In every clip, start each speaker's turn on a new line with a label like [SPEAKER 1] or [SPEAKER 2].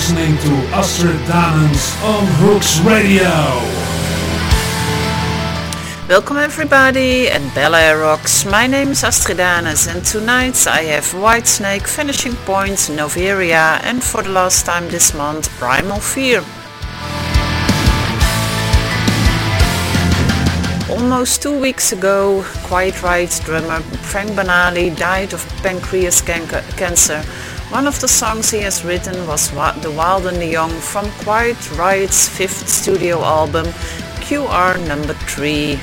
[SPEAKER 1] Listening to Astrid Danens on Hooks Radio.
[SPEAKER 2] Welcome everybody and Bel Air Rocks. My name is Astrid Danes and tonight I have Whitesnake, Finishing Point, Noveria and for the last time this month Primal Fear. Almost two weeks ago, Quiet Riot drummer Frank Banali died of pancreas can- cancer. One of the songs he has written was The Wild and the Young from Quiet Riot's fifth studio album, QR number 3.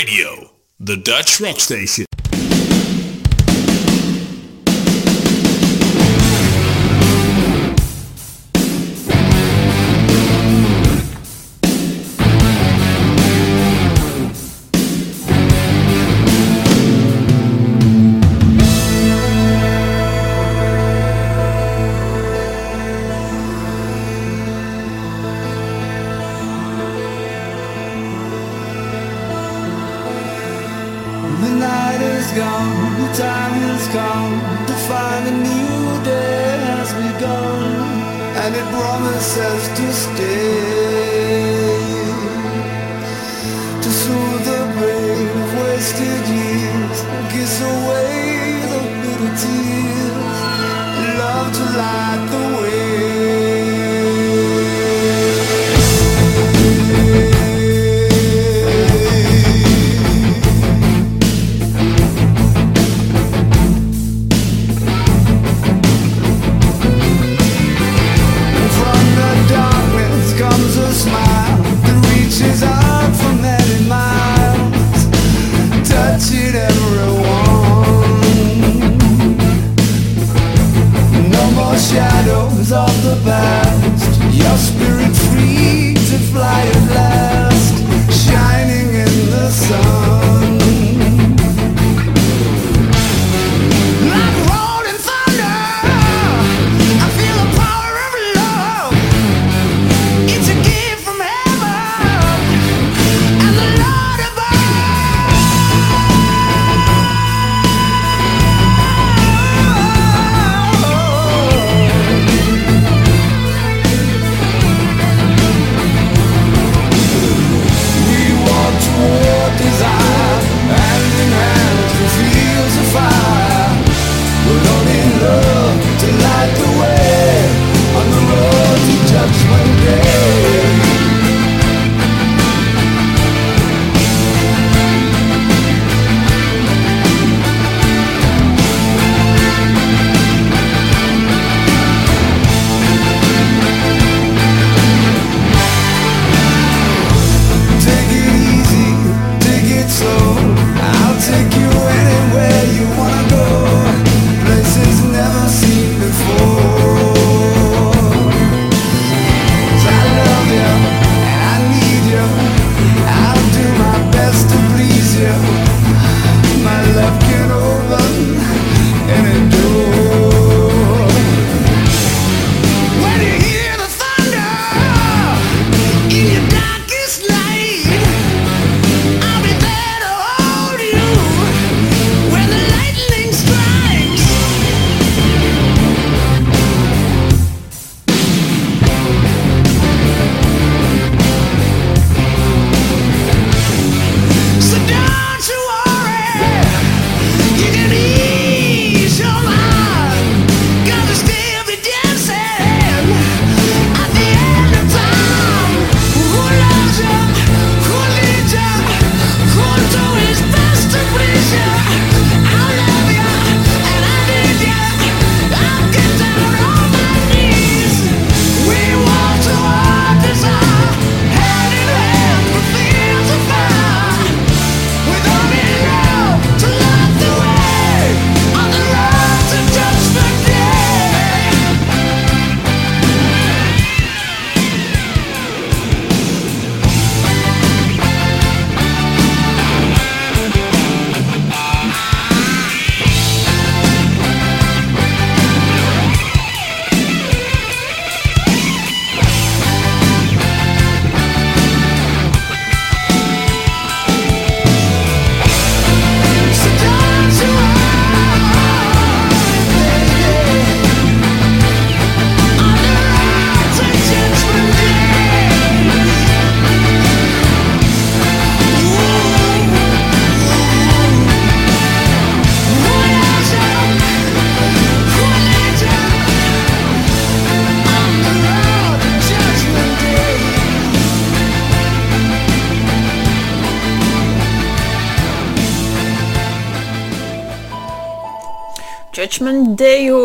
[SPEAKER 3] Radio, the Dutch rock station.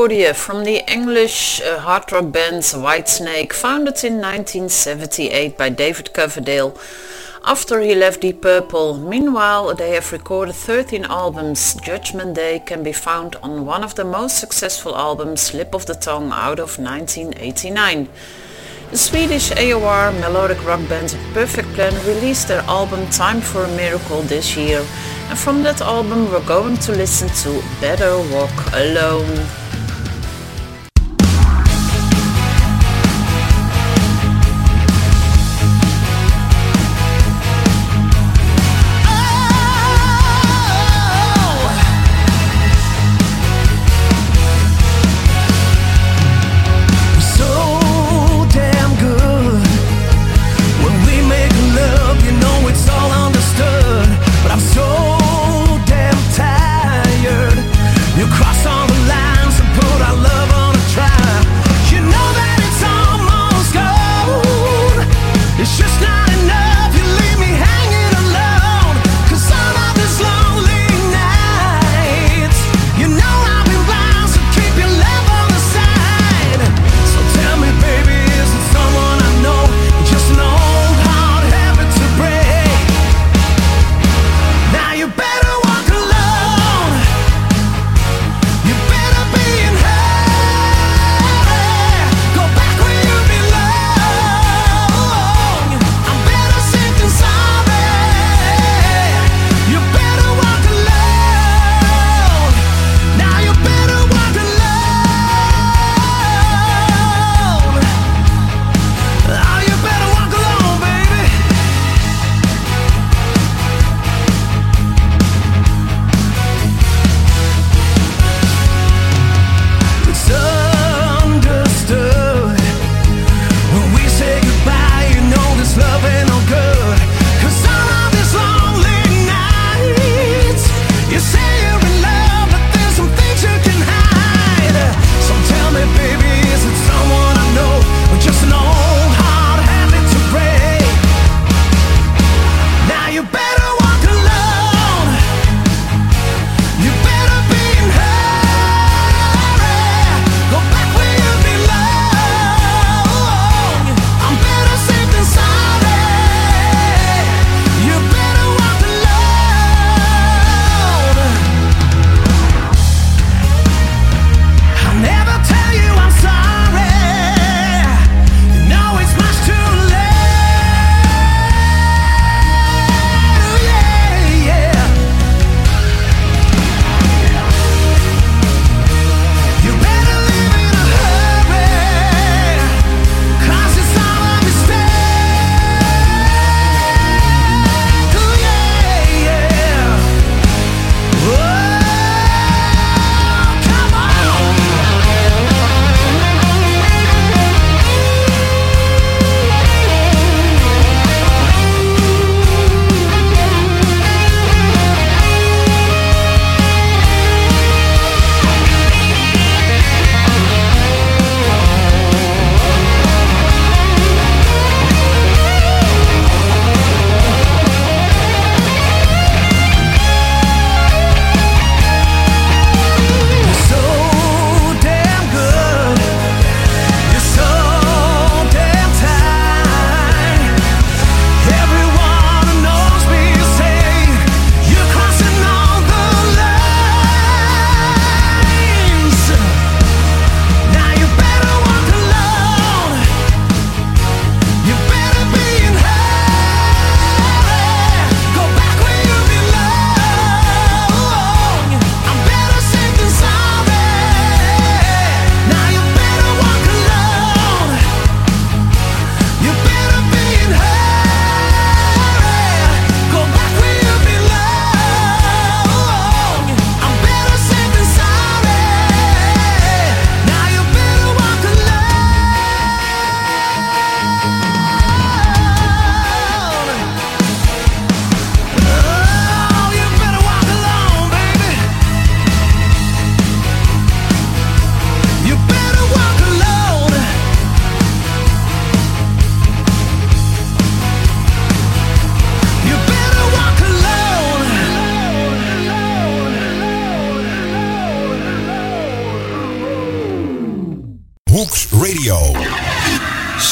[SPEAKER 4] From the English uh, hard rock band Whitesnake, founded in 1978 by David Coverdale after he left Deep Purple. Meanwhile, they have recorded 13 albums. Judgment Day can be found on one of the most successful albums, Slip of the Tongue, out of 1989. The Swedish AOR melodic rock band Perfect Plan released their album Time for a Miracle this year. And from that album we're going to listen to Better Walk Alone.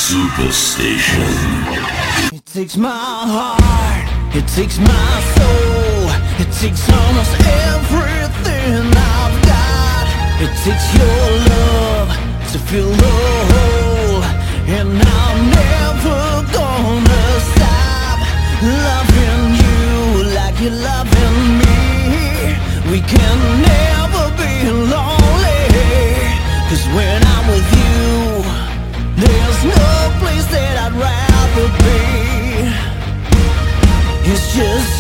[SPEAKER 4] Superstation.
[SPEAKER 5] It takes my heart, it takes my soul, it takes almost everything I've got. It takes your love to fill the hole, and I'm never gonna stop loving you like you're loving me. We can never be lonely, cause when I'm with you.
[SPEAKER 4] 天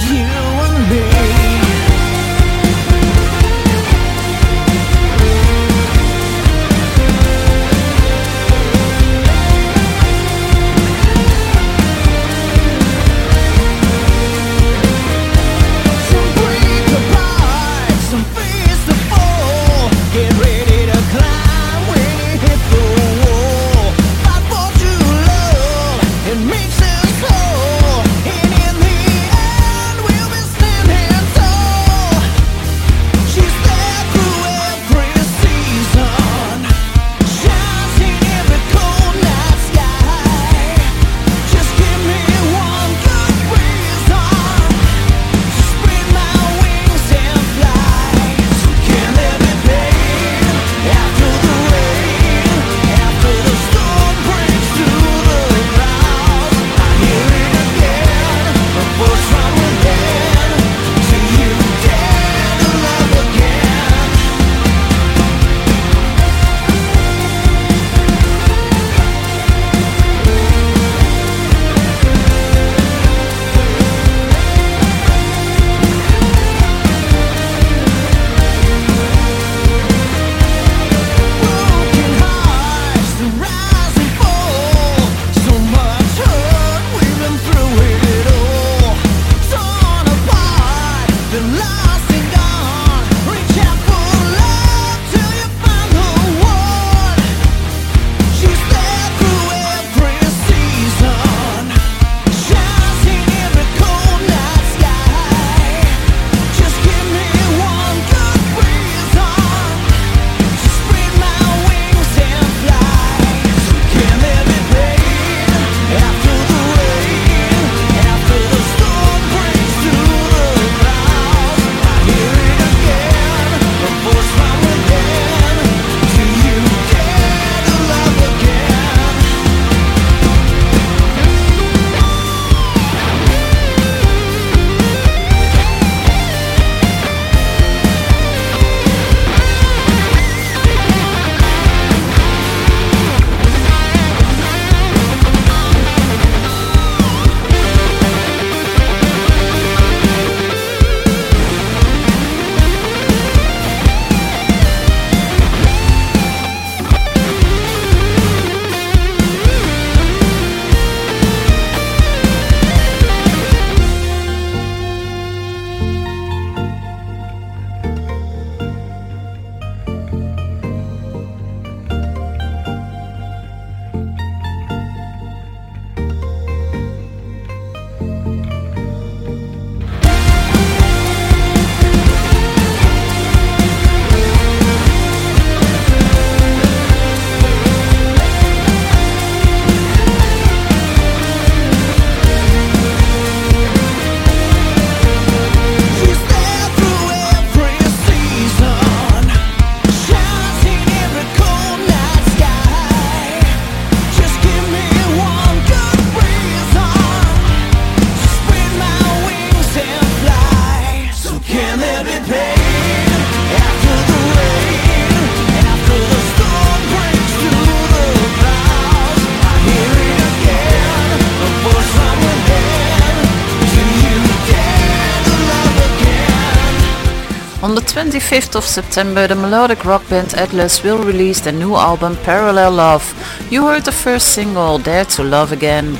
[SPEAKER 4] 5th of September, the melodic rock band Atlas will release their new album Parallel Love. You heard the first single, Dare to Love Again.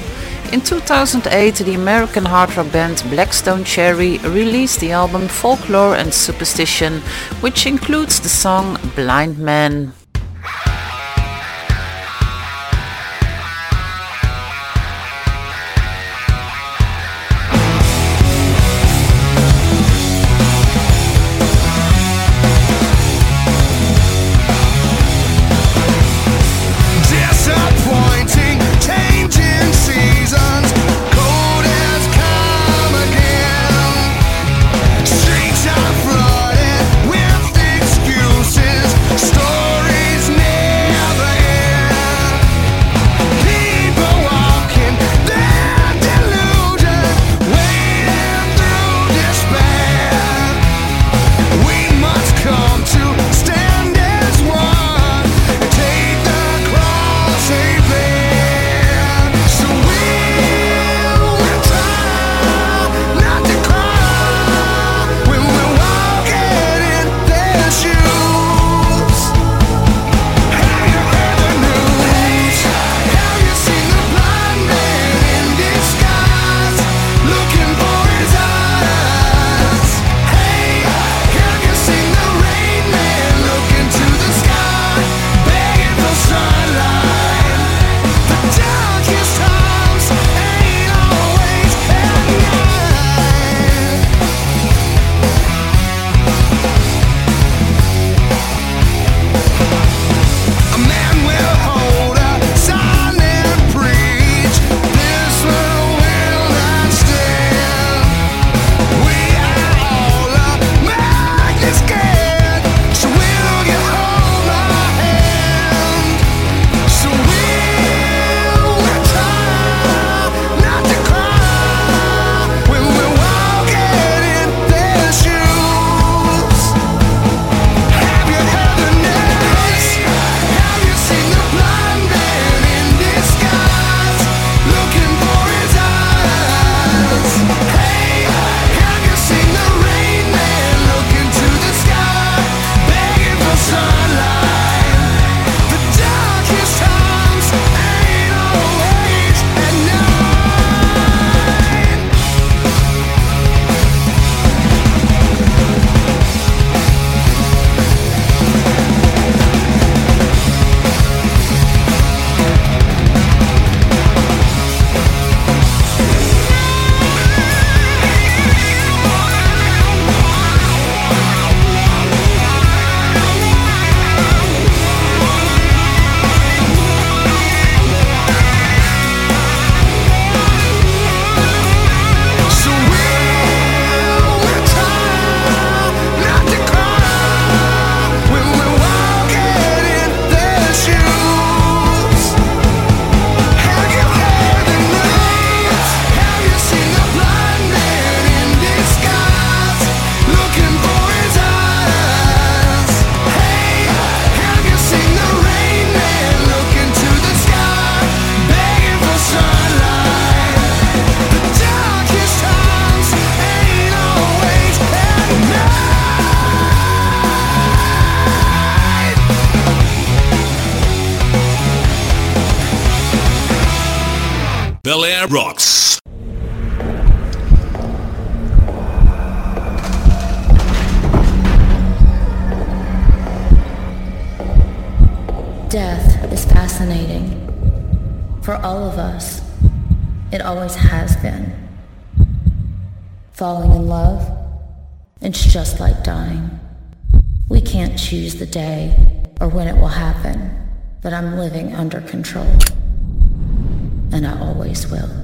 [SPEAKER 4] In 2008, the American hard rock band Black Stone Cherry released the album Folklore and Superstition, which includes the song Blind Man.
[SPEAKER 6] Rocks.
[SPEAKER 7] Death is fascinating. For all of us, it always has been. Falling in love, it's just like dying. We can't choose the day or when it will happen, but I'm living under control. And I always will.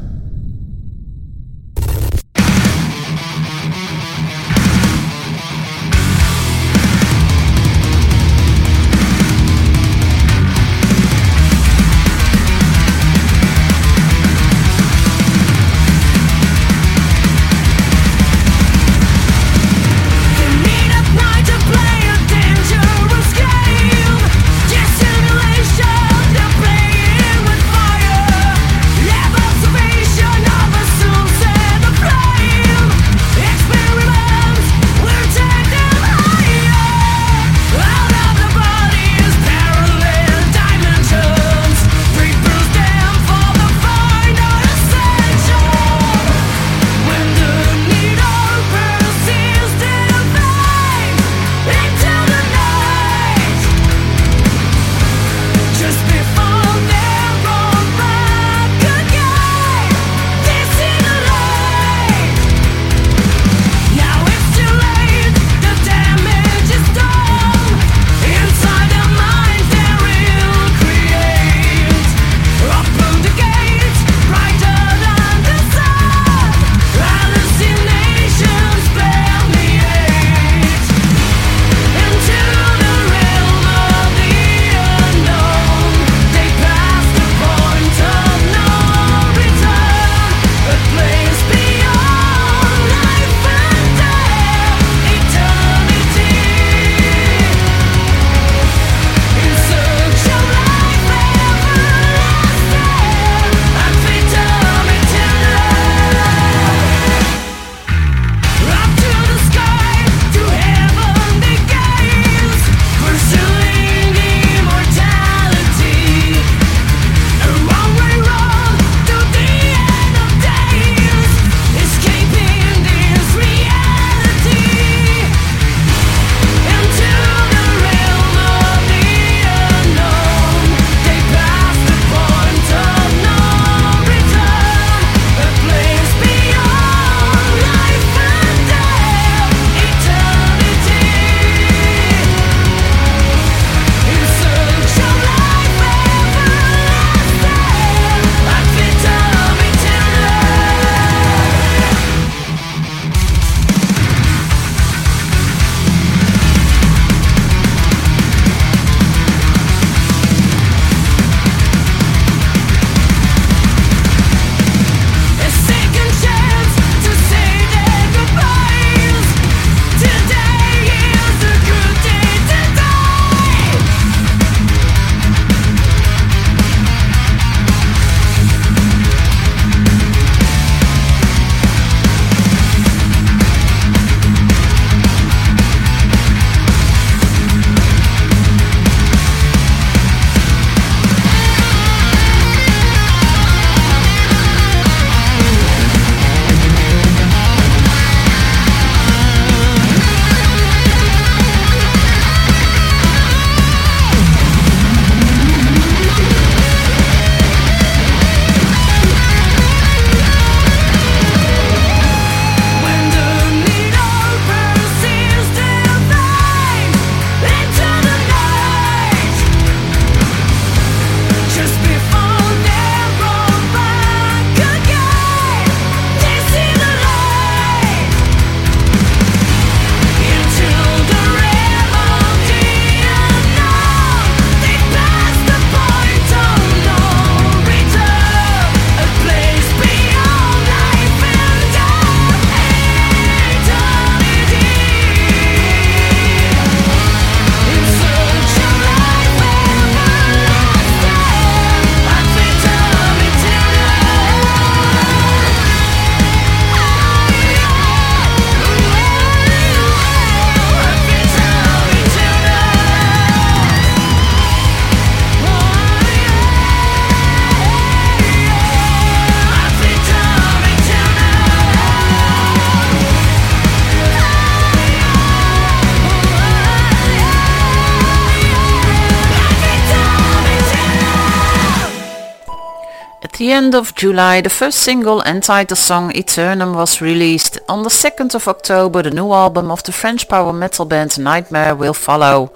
[SPEAKER 2] End of July, the first single entitled the song Aeternam was released. On the 2nd of October, the new album of the French power metal band Nightmare will follow.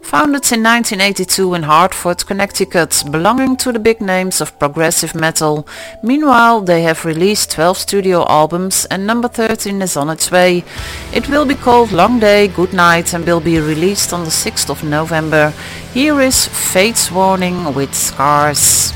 [SPEAKER 2] Founded in 1982 in Hartford, Connecticut, belonging to the big names of progressive metal. Meanwhile, they have released 12 studio albums and number 13 is on its way. It will be called Long Day, Good Night and will be released on the 6th of November. Here is Fates Warning with Scars.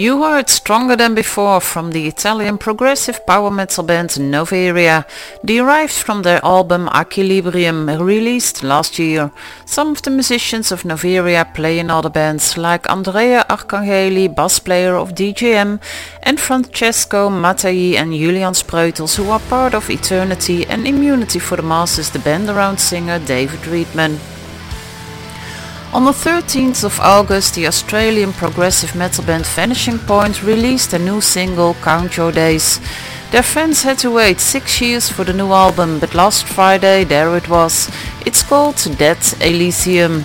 [SPEAKER 2] You heard Stronger Than Before from the Italian progressive power metal band Noveria, derived from their album Equilibrium released last year. Some of the musicians of Noveria play in other bands like Andrea Arcangeli, bass player of DGM, and Francesco Mattei and Julian Spreutels who are part of Eternity and Immunity for the Masses, the band around singer David Readman. On the 13th of August, the Australian progressive metal band Vanishing Point released a new single, Count Your Days. Their fans had to wait six years for the new album, but last Friday there it was. It's called Dead Elysium.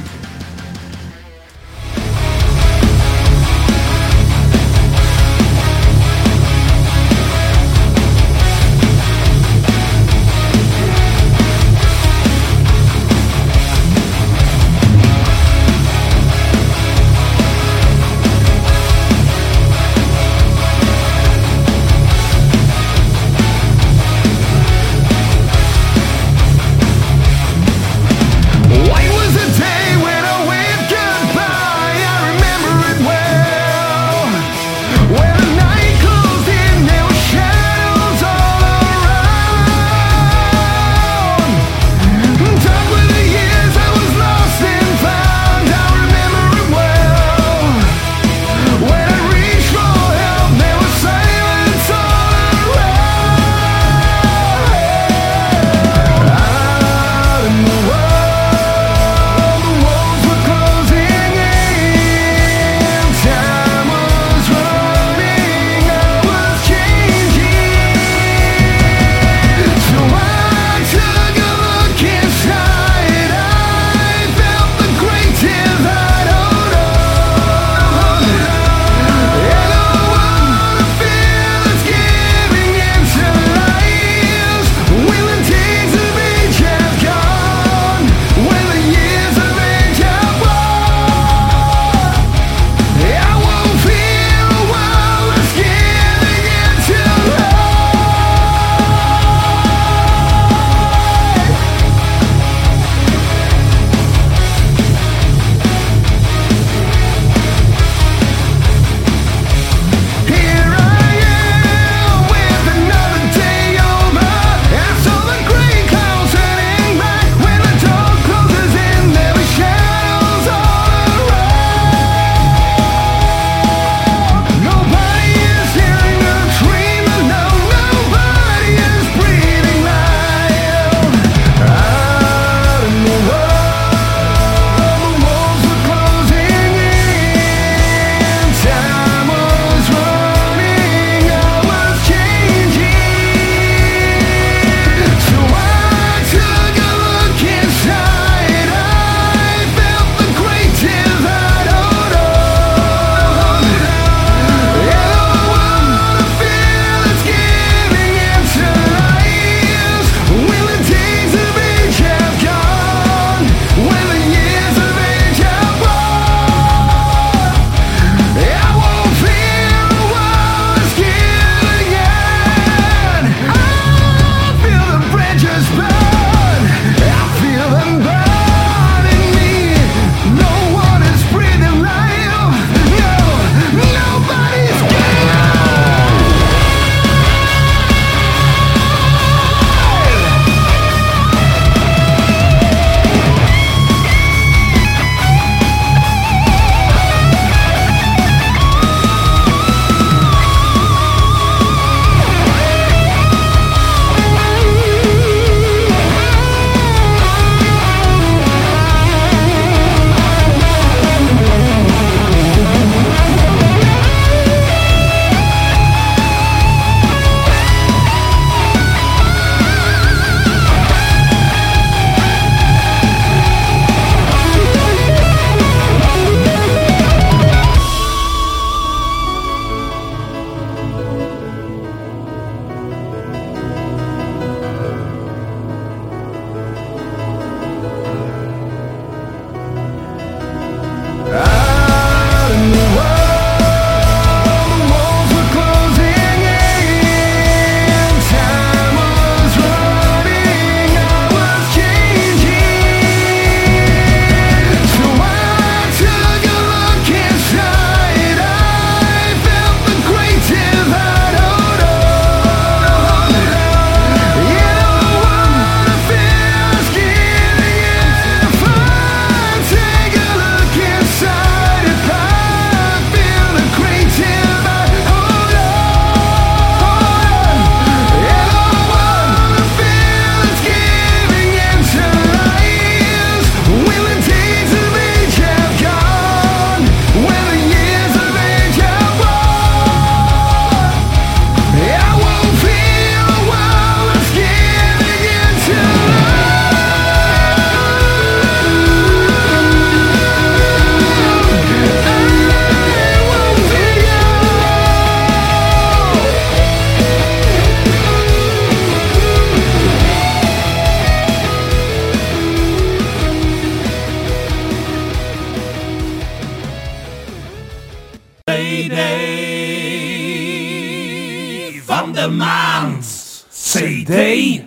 [SPEAKER 4] de maand. CD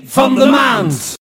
[SPEAKER 4] van de maand.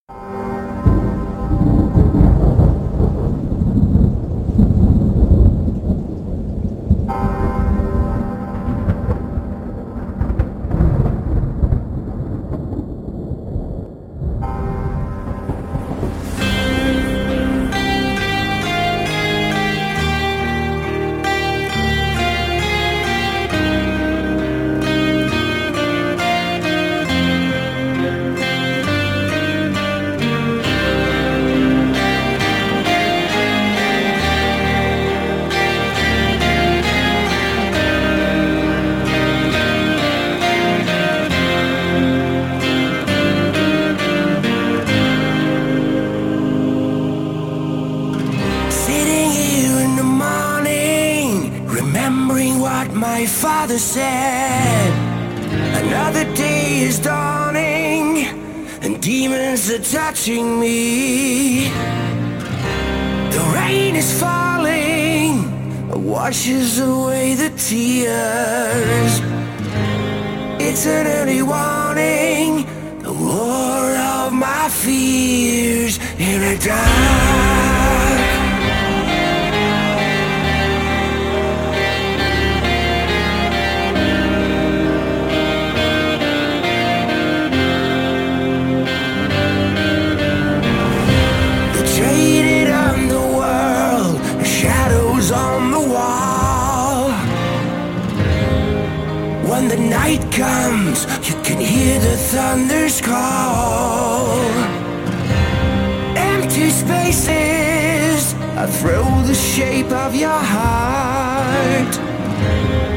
[SPEAKER 8] spaces. I throw the shape of your heart.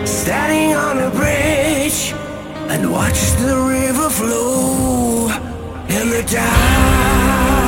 [SPEAKER 8] Standing on a bridge And watch the river flow In the dark.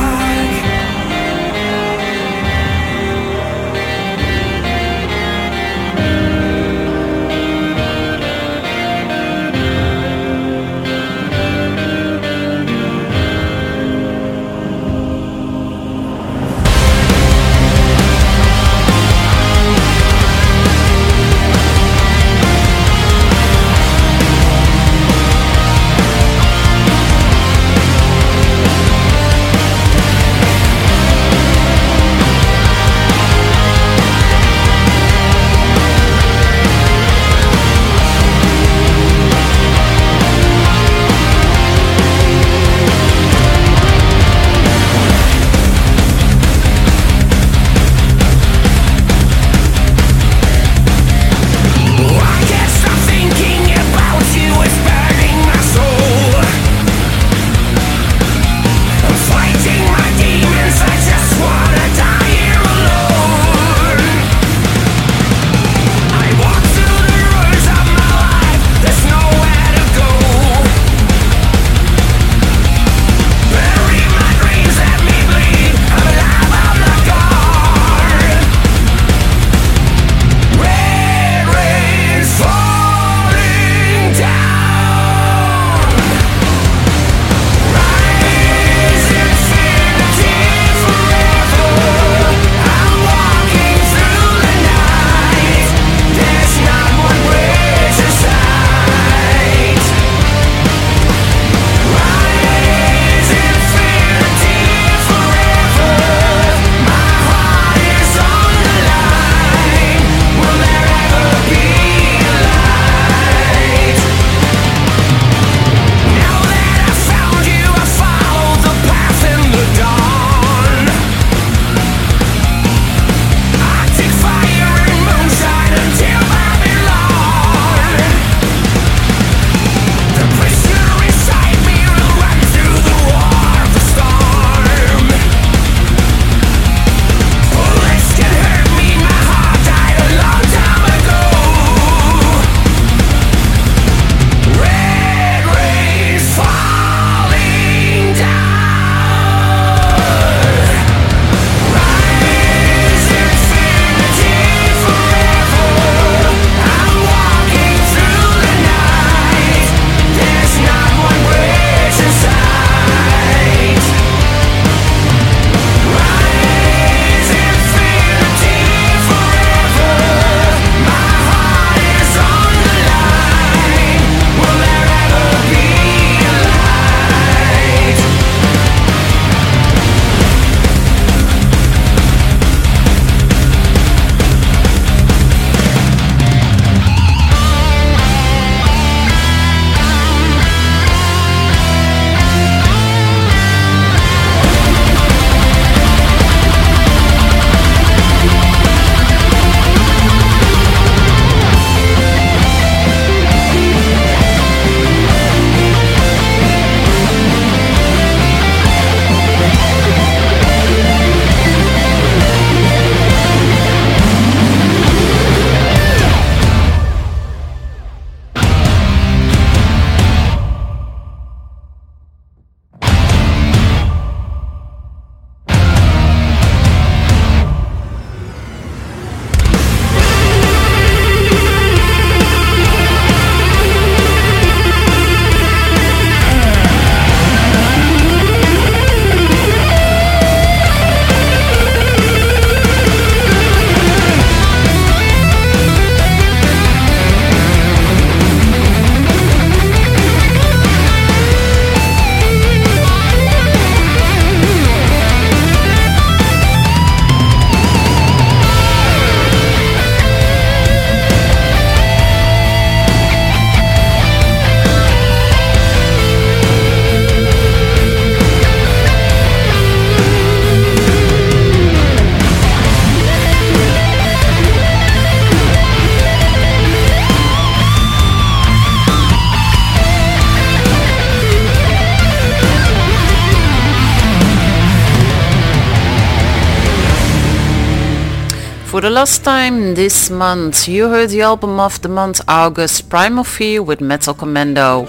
[SPEAKER 2] Last time this month you heard the album of the month August, Primal Fear with Metal Commando.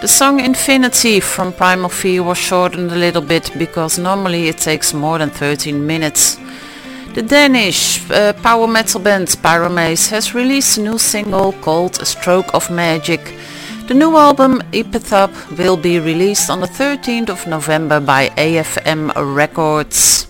[SPEAKER 2] The song Infinity from Primal Fear was shortened a little bit because normally it takes more than 13 minutes. The Danish uh, power metal band Pyramaze has released a new single called A Stroke of Magic. The new album Epitaph will be released on the 13th of November by AFM Records.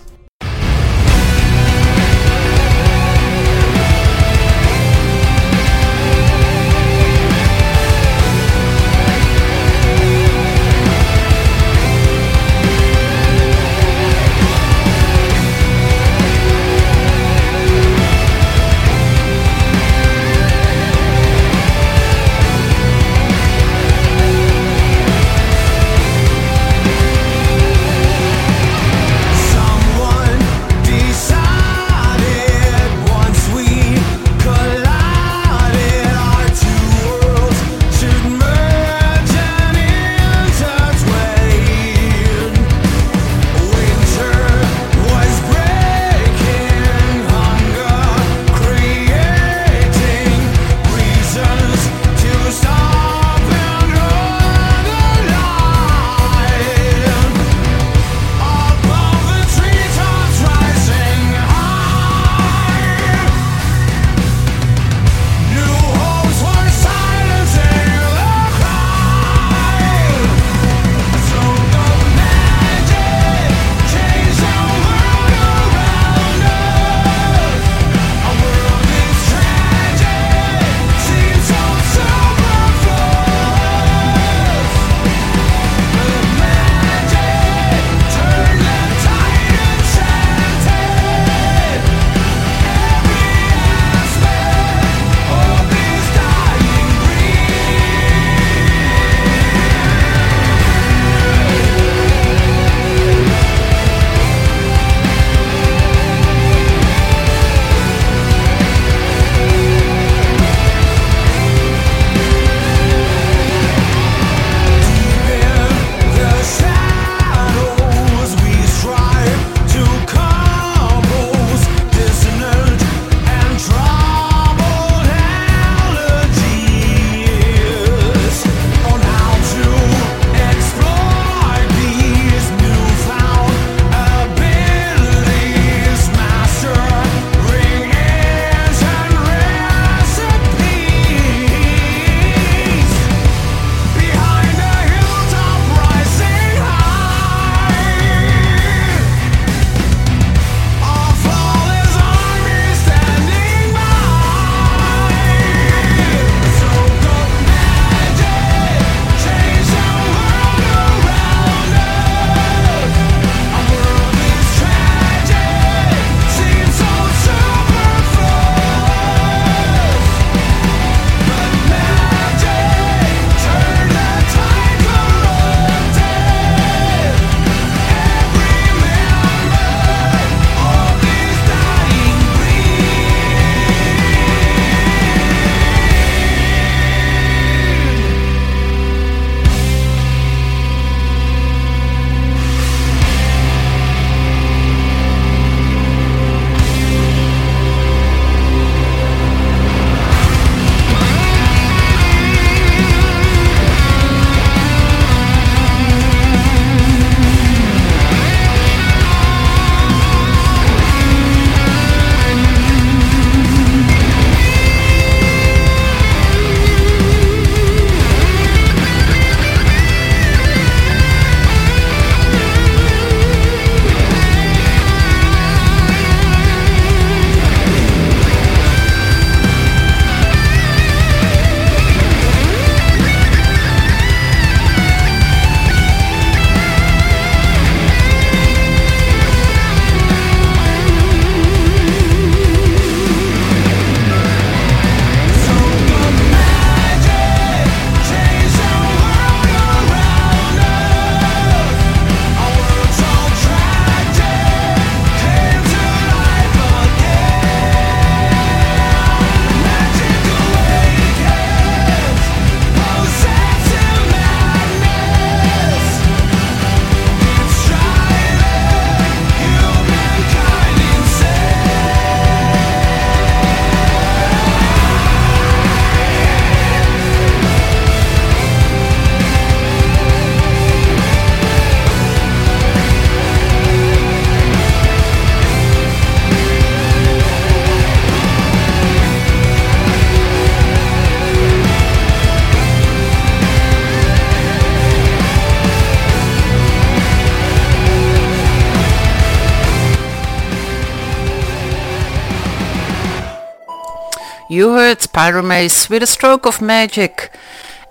[SPEAKER 4] You heard Pyramaze with a stroke of magic.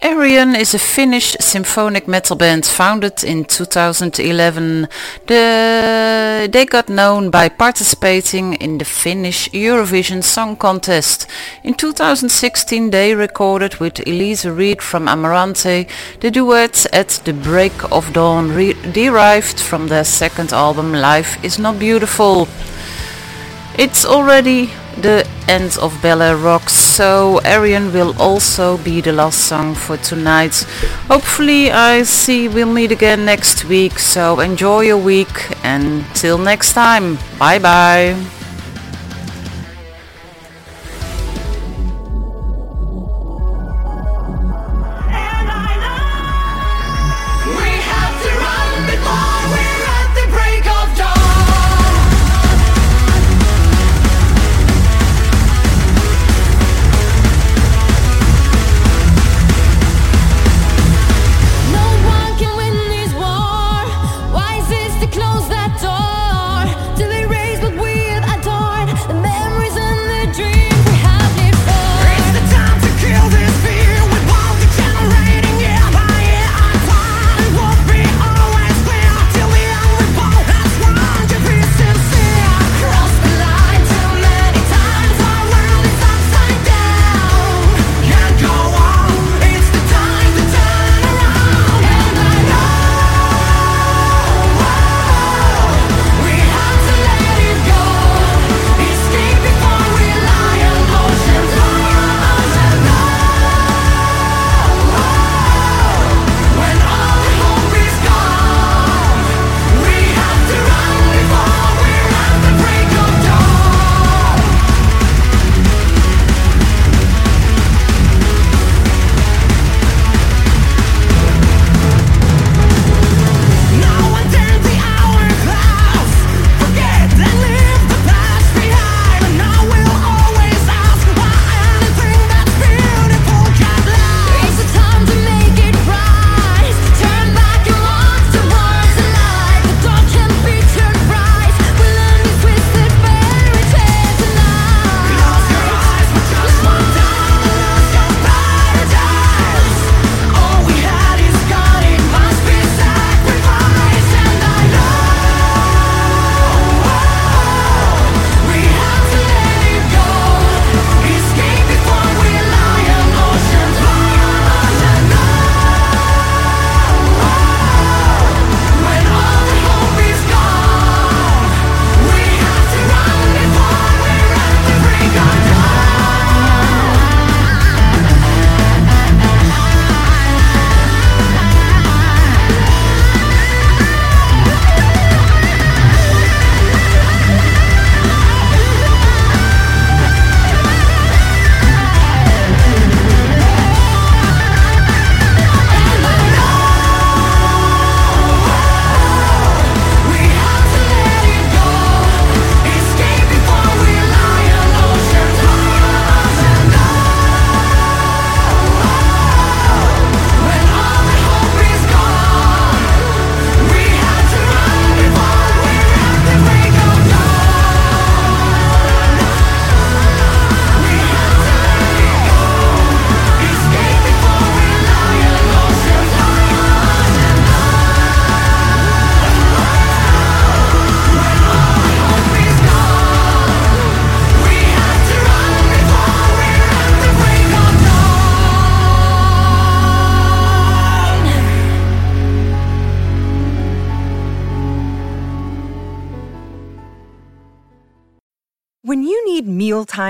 [SPEAKER 4] Arion is a Finnish symphonic metal band founded in 2011. The, they got known by participating in the Finnish Eurovision Song Contest. In 2016 they recorded with Elize Ryd from Amaranthe the duet At the Break of Dawn derived from their second album Life is Not Beautiful. It's already the end of Bella Air Rocks, so Arion will also be the last song for tonight. Hopefully I see we'll meet again next week, so enjoy your week and till next time. Bye bye.